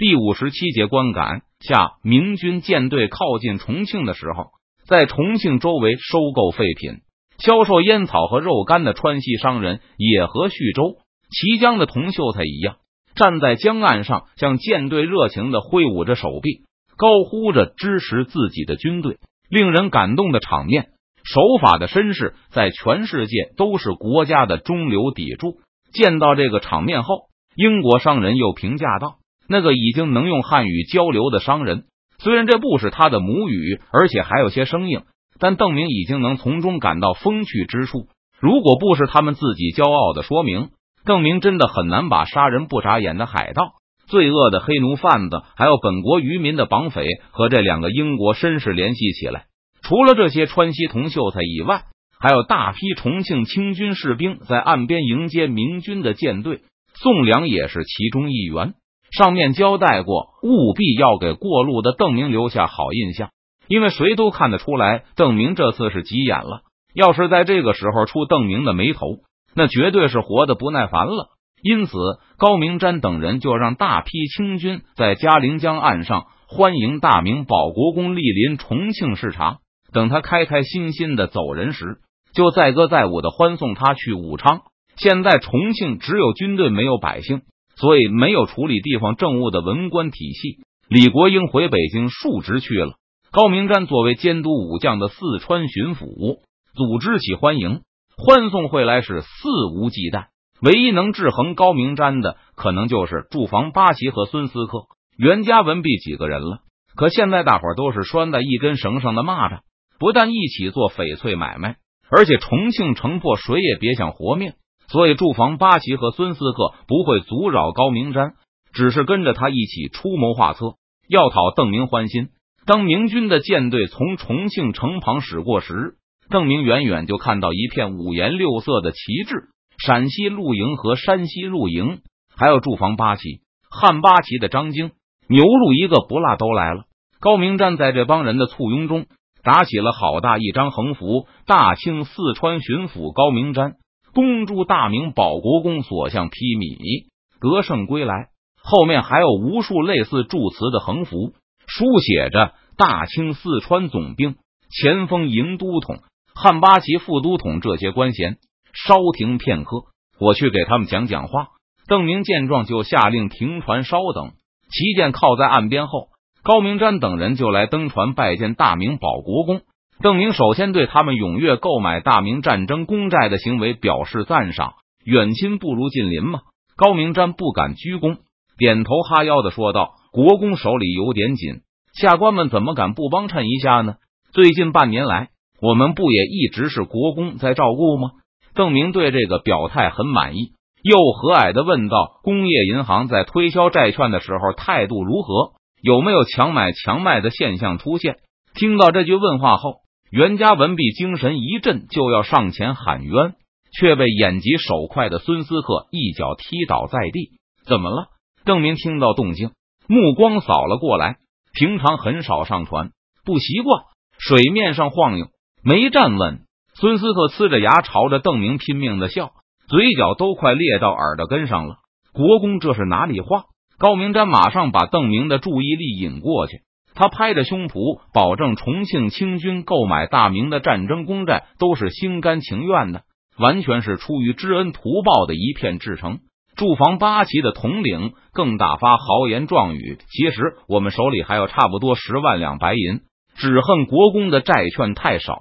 第五十七节观感下，明军舰队靠近重庆的时候，在重庆周围收购废品、销售烟草和肉干的川西商人也和徐州、綦江的童秀才一样，站在江岸上，向舰队热情的挥舞着手臂，高呼着支持自己的军队。令人感动的场面，守法的绅士在全世界都是国家的中流砥柱。见到这个场面后，英国商人又评价道。那个已经能用汉语交流的商人，虽然这不是他的母语，而且还有些生硬，但邓明已经能从中感到风趣之处。如果不是他们自己骄傲的说明，邓明真的很难把杀人不眨眼的海盗、罪恶的黑奴贩子，还有本国渔民的绑匪和这两个英国绅士联系起来。除了这些川西同秀才以外，还有大批重庆清军士兵在岸边迎接明军的舰队，宋良也是其中一员。上面交代过，务必要给过路的邓明留下好印象，因为谁都看得出来，邓明这次是急眼了。要是在这个时候出邓明的眉头，那绝对是活的不耐烦了。因此，高明瞻等人就让大批清军在嘉陵江岸上欢迎大明保国公莅临重庆视察。等他开开心心的走人时，就载歌载舞的欢送他去武昌。现在重庆只有军队，没有百姓。所以，没有处理地方政务的文官体系，李国英回北京述职去了。高明瞻作为监督武将的四川巡抚，组织起欢迎欢送会来是肆无忌惮。唯一能制衡高明瞻的，可能就是驻防八旗和孙思克、袁家文弼几个人了。可现在大伙都是拴在一根绳上的蚂蚱，不但一起做翡翠买卖，而且重庆城破，谁也别想活命。所以，驻防八旗和孙思克不会阻扰高明瞻，只是跟着他一起出谋划策，要讨邓明欢心。当明军的舰队从重庆城旁驶过时，邓明远远就看到一片五颜六色的旗帜，陕西露营和山西露营，还有驻防八旗、汉八旗的张京、牛录一个不落都来了。高明瞻在这帮人的簇拥中，打起了好大一张横幅：“大清四川巡抚高明瞻。”恭祝大明保国公所向披靡，得胜归来。后面还有无数类似祝词的横幅，书写着“大清四川总兵、前锋营都统、汉八旗副都统”这些官衔。稍停片刻，我去给他们讲讲话。邓明见状，就下令停船稍等。旗舰靠在岸边后，高明瞻等人就来登船拜见大明保国公。邓明首先对他们踊跃购买大明战争公债的行为表示赞赏。远亲不如近邻嘛。高明瞻不敢鞠躬，点头哈腰的说道：“国公手里有点紧，下官们怎么敢不帮衬一下呢？最近半年来，我们不也一直是国公在照顾吗？”邓明对这个表态很满意，又和蔼的问道：“工业银行在推销债券的时候态度如何？有没有强买强卖的现象出现？”听到这句问话后。袁家文弼精神一振，就要上前喊冤，却被眼疾手快的孙思克一脚踢倒在地。怎么了？邓明听到动静，目光扫了过来。平常很少上船，不习惯水面上晃悠，没站稳。孙思克呲着牙朝着邓明拼命的笑，嘴角都快裂到耳朵根上了。国公这是哪里话？高明瞻马上把邓明的注意力引过去。他拍着胸脯保证，重庆清军购买大明的战争公债都是心甘情愿的，完全是出于知恩图报的一片至诚。驻防八旗的统领更大发豪言壮语：“其实我们手里还有差不多十万两白银，只恨国公的债券太少，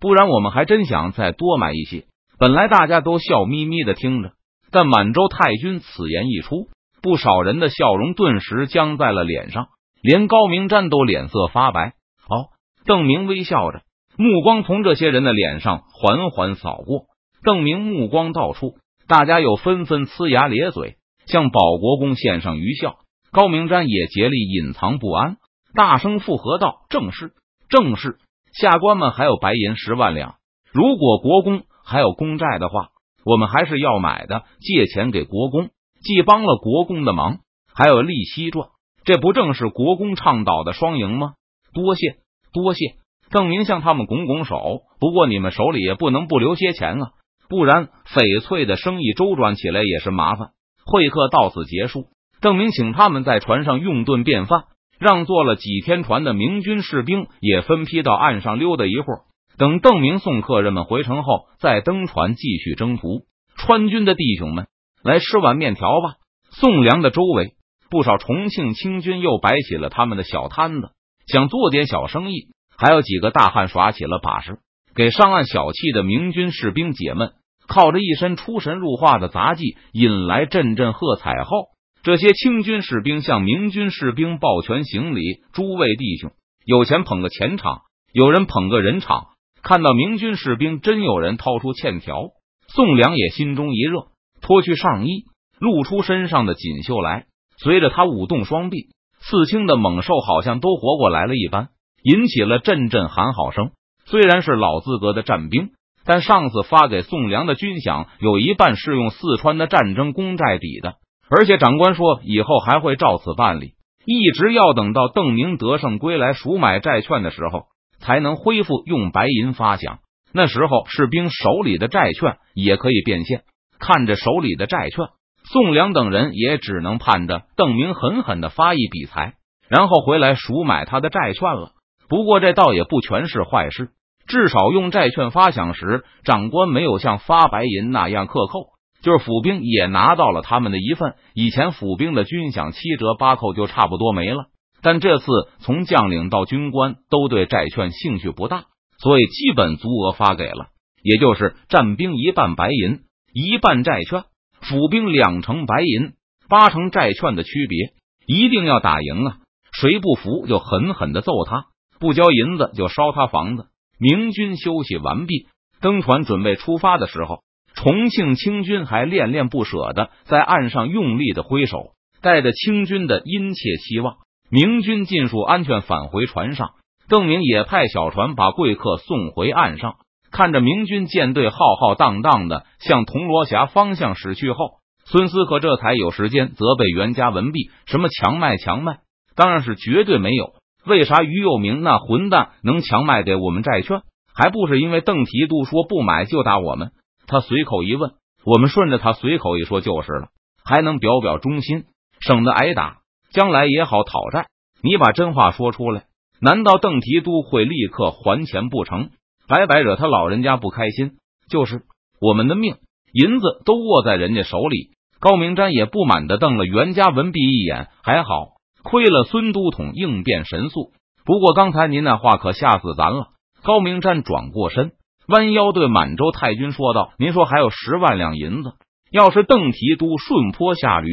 不然我们还真想再多买一些。”本来大家都笑眯眯的听着，但满洲太君此言一出，不少人的笑容顿时僵在了脸上。连高明瞻都脸色发白。哦，邓明微笑着，目光从这些人的脸上缓缓扫过。邓明目光到处，大家又纷纷呲牙咧嘴，向保国公献上愚笑。高明瞻也竭力隐藏不安，大声附和道：“正是，正是。下官们还有白银十万两，如果国公还有公债的话，我们还是要买的。借钱给国公，既帮了国公的忙，还有利息赚。”这不正是国公倡导的双赢吗？多谢多谢，邓明向他们拱拱手。不过你们手里也不能不留些钱啊，不然翡翠的生意周转起来也是麻烦。会客到此结束。邓明请他们在船上用顿便饭，让坐了几天船的明军士兵也分批到岸上溜达一会儿。等邓明送客人们回城后，再登船继续征途。川军的弟兄们，来吃碗面条吧。宋粮的周围，不少重庆清军又摆起了他们的小摊子，想做点小生意。还有几个大汉耍起了把式，给上岸小憩的明军士兵解闷。靠着一身出神入化的杂技，引来阵阵喝彩后，这些清军士兵向明军士兵抱拳行礼：“诸位弟兄，有钱捧个钱场，有人捧个人场。”看到明军士兵真有人掏出欠条，宋良也心中一热，脱去上衣，露出身上的锦绣来。随着他舞动双臂，刺青的猛兽好像都活过来了一般，引起了阵阵喊好声。虽然是老资格的战兵。但上次发给宋良的军饷有一半是用四川的战争公债抵的，而且长官说以后还会照此办理，一直要等到邓明得胜归来赎买债券的时候，才能恢复用白银发饷。那时候士兵手里的债券也可以变现。看着手里的债券，宋良等人也只能盼着邓明狠狠的发一笔财，然后回来赎买他的债券了。不过这倒也不全是坏事。至少用债券发饷时，长官没有像发白银那样克扣，就是府兵也拿到了他们的一份。以前府兵的军饷七折八扣就差不多没了，但这次从将领到军官都对债券兴趣不大，所以基本足额发给了，也就是战兵一半白银，一半债券，府兵两成白银，八成债券的区别。一定要打赢啊！谁不服就狠狠的揍他，不交银子就烧他房子。明军休息完毕，登船准备出发的时候，重庆清军还恋恋不舍的在岸上用力的挥手，带着清军的殷切期望。明军尽数安全返回船上，邓明也派小船把贵客送回岸上。看着明军舰队浩浩荡荡的向铜锣峡方向驶去后，孙思克这才有时间责备袁家文弼：什么强卖强卖，当然是绝对没有。为啥于右明那混蛋能强卖给我们债券？还不是因为邓提督说不买就打我们？他随口一问，我们顺着他随口一说就是了，还能表表忠心，省得挨打，将来也好讨债。你把真话说出来，难道邓提督会立刻还钱不成？白白惹他老人家不开心。就是我们的命，银子都握在人家手里。高明瞻也不满的瞪了袁家文弼一眼，还好。亏了孙都统应变神速，不过刚才您那话可吓死咱了。高明瞻转过身，弯腰对满洲太君说道：“您说还有十万两银子，要是邓提督顺坡下驴。”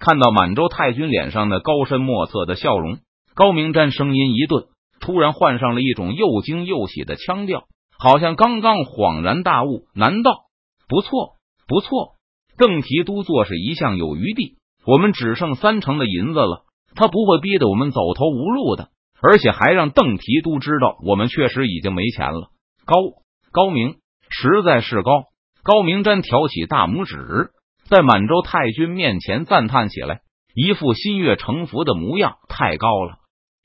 看到满洲太君脸上的高深莫测的笑容，高明瞻声音一顿，突然换上了一种又惊又喜的腔调，好像刚刚恍然大悟。难道不错不错？邓提督做事一向有余地，我们只剩三成的银子了。他不会逼得我们走投无路的，而且还让邓提督知道我们确实已经没钱了。高高明实在是高。高明瞻挑起大拇指，在满洲太君面前赞叹起来，一副心悦诚服的模样，太高了。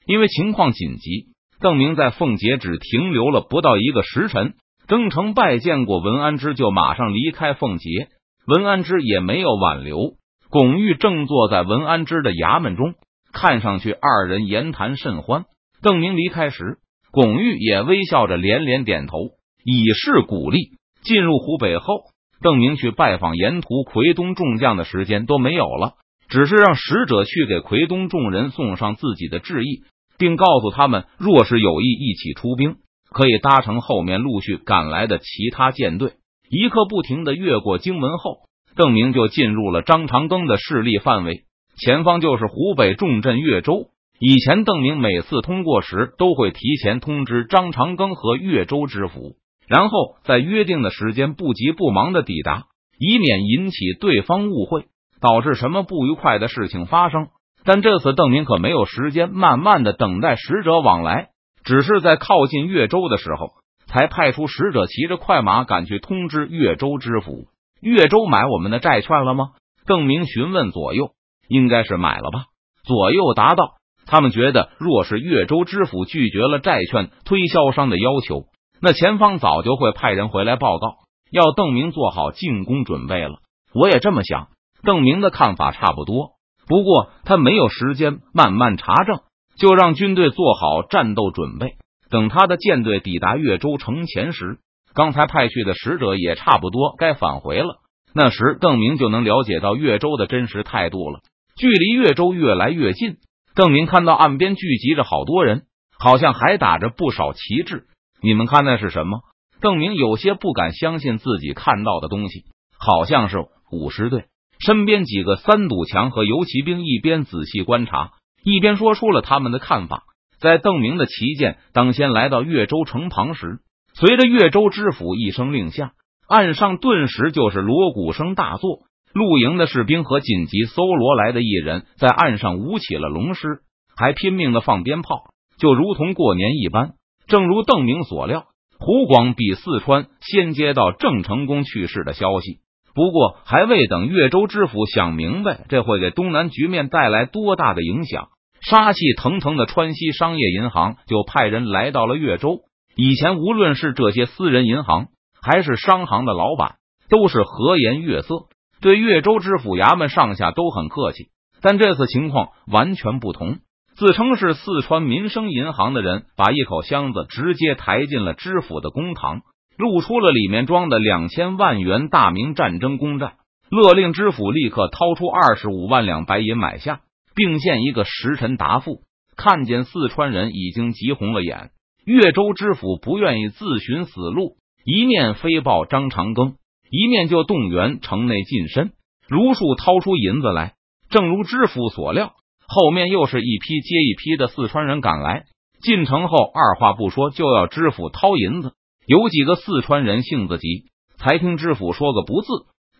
因为情况紧急，邓明在凤节只停留了不到一个时辰，登城拜见过文安之，就马上离开凤节。文安之也没有挽留，巩玉正坐在文安之的衙门中。看上去二人言谈甚欢。邓明离开时，巩玉也微笑着连连点头，以示鼓励。进入湖北后，邓明去拜访沿途奎东众将的时间都没有了，只是让使者去给奎东众人送上自己的致意，并告诉他们，若是有意一起出兵，可以搭乘后面陆续赶来的其他舰队。一刻不停的越过荆门后，邓明就进入了张长庚的势力范围。前方就是湖北重镇岳州。以前邓明每次通过时，都会提前通知张长庚和岳州知府，然后在约定的时间不急不忙的抵达，以免引起对方误会，导致什么不愉快的事情发生。但这次邓明可没有时间慢慢的等待使者往来，只是在靠近岳州的时候，才派出使者骑着快马赶去通知岳州知府。岳州买我们的债券了吗？邓明询问左右。应该是买了吧？左右答道：“他们觉得，若是岳州知府拒绝了债券推销商的要求，那前方早就会派人回来报告，要邓明做好进攻准备了。”我也这么想，邓明的看法差不多。不过他没有时间慢慢查证，就让军队做好战斗准备。等他的舰队抵达越州城前时，刚才派去的使者也差不多该返回了。那时，邓明就能了解到越州的真实态度了。距离越州越来越近，邓明看到岸边聚集着好多人，好像还打着不少旗帜。你们看那是什么？邓明有些不敢相信自己看到的东西，好像是五十队。身边几个三堵墙和游骑兵一边仔细观察，一边说出了他们的看法。在邓明的旗舰当先来到越州城旁时，随着越州知府一声令下，岸上顿时就是锣鼓声大作。露营的士兵和紧急搜罗来的艺人，在岸上舞起了龙狮，还拼命的放鞭炮，就如同过年一般。正如邓明所料，湖广比四川先接到郑成功去世的消息。不过，还未等越州知府想明白这会给东南局面带来多大的影响，杀气腾腾的川西商业银行就派人来到了越州。以前，无论是这些私人银行还是商行的老板，都是和颜悦色，对越州知府衙门上下都很客气。但这次情况完全不同，自称是四川民生银行的人，把一口箱子直接抬进了知府的公堂。露出了里面装的两千万元大明战争公债，勒令知府立刻掏出二十五万两白银买下，并献一个时辰答复。看见四川人已经急红了眼，越州知府不愿意自寻死路，一面飞报张长庚，一面就动员城内近身，如数掏出银子来。正如知府所料，后面又是一批接一批的四川人赶来，进城后二话不说就要知府掏银子。有几个四川人性子急，才听知府说个不字，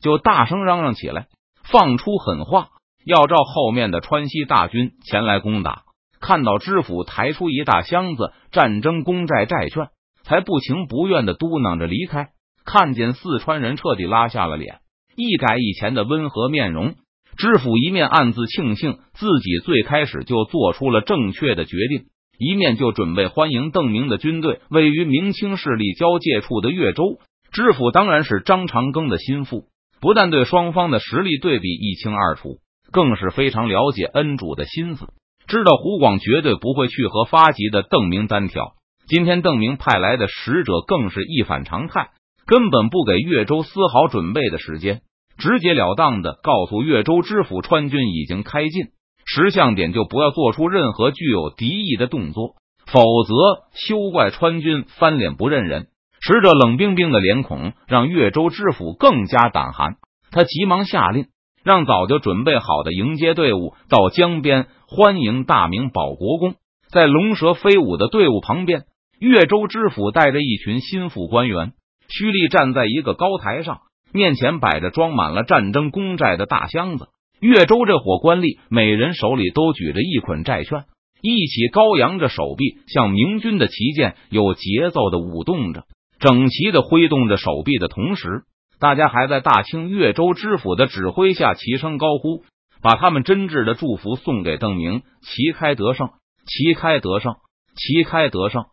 就大声嚷嚷起来，放出狠话，要召后面的川西大军前来攻打。看到知府抬出一大箱子战争公债债券，才不情不愿的嘟囔着离开。看见四川人彻底拉下了脸，一改以前的温和面容，知府一面暗自庆幸自己最开始就做出了正确的决定。一面就准备欢迎邓明的军队。位于明清势力交界处的越州知府当然是张长庚的心腹，不但对双方的实力对比一清二楚，更是非常了解恩主的心思，知道胡广绝对不会去和发急的邓明单挑。今天邓明派来的使者更是一反常态，根本不给越州丝毫准备的时间，直截了当的告诉越州知府川军已经开进。识相点，就不要做出任何具有敌意的动作，否则休怪川军翻脸不认人。使者冷冰冰的脸孔让越州知府更加胆寒，他急忙下令，让早就准备好的迎接队伍到江边欢迎大明保国公。在龙蛇飞舞的队伍旁边，越州知府带着一群心腹官员，虚立站在一个高台上，面前摆着装满了战争公债的大箱子。越州这伙官吏，每人手里都举着一捆债券，一起高扬着手臂，向明军的旗舰有节奏的舞动着，整齐的挥动着手臂的同时，大家还在大清越州知府的指挥下齐声高呼，把他们真挚的祝福送给邓明：旗开得胜，旗开得胜，旗开得胜。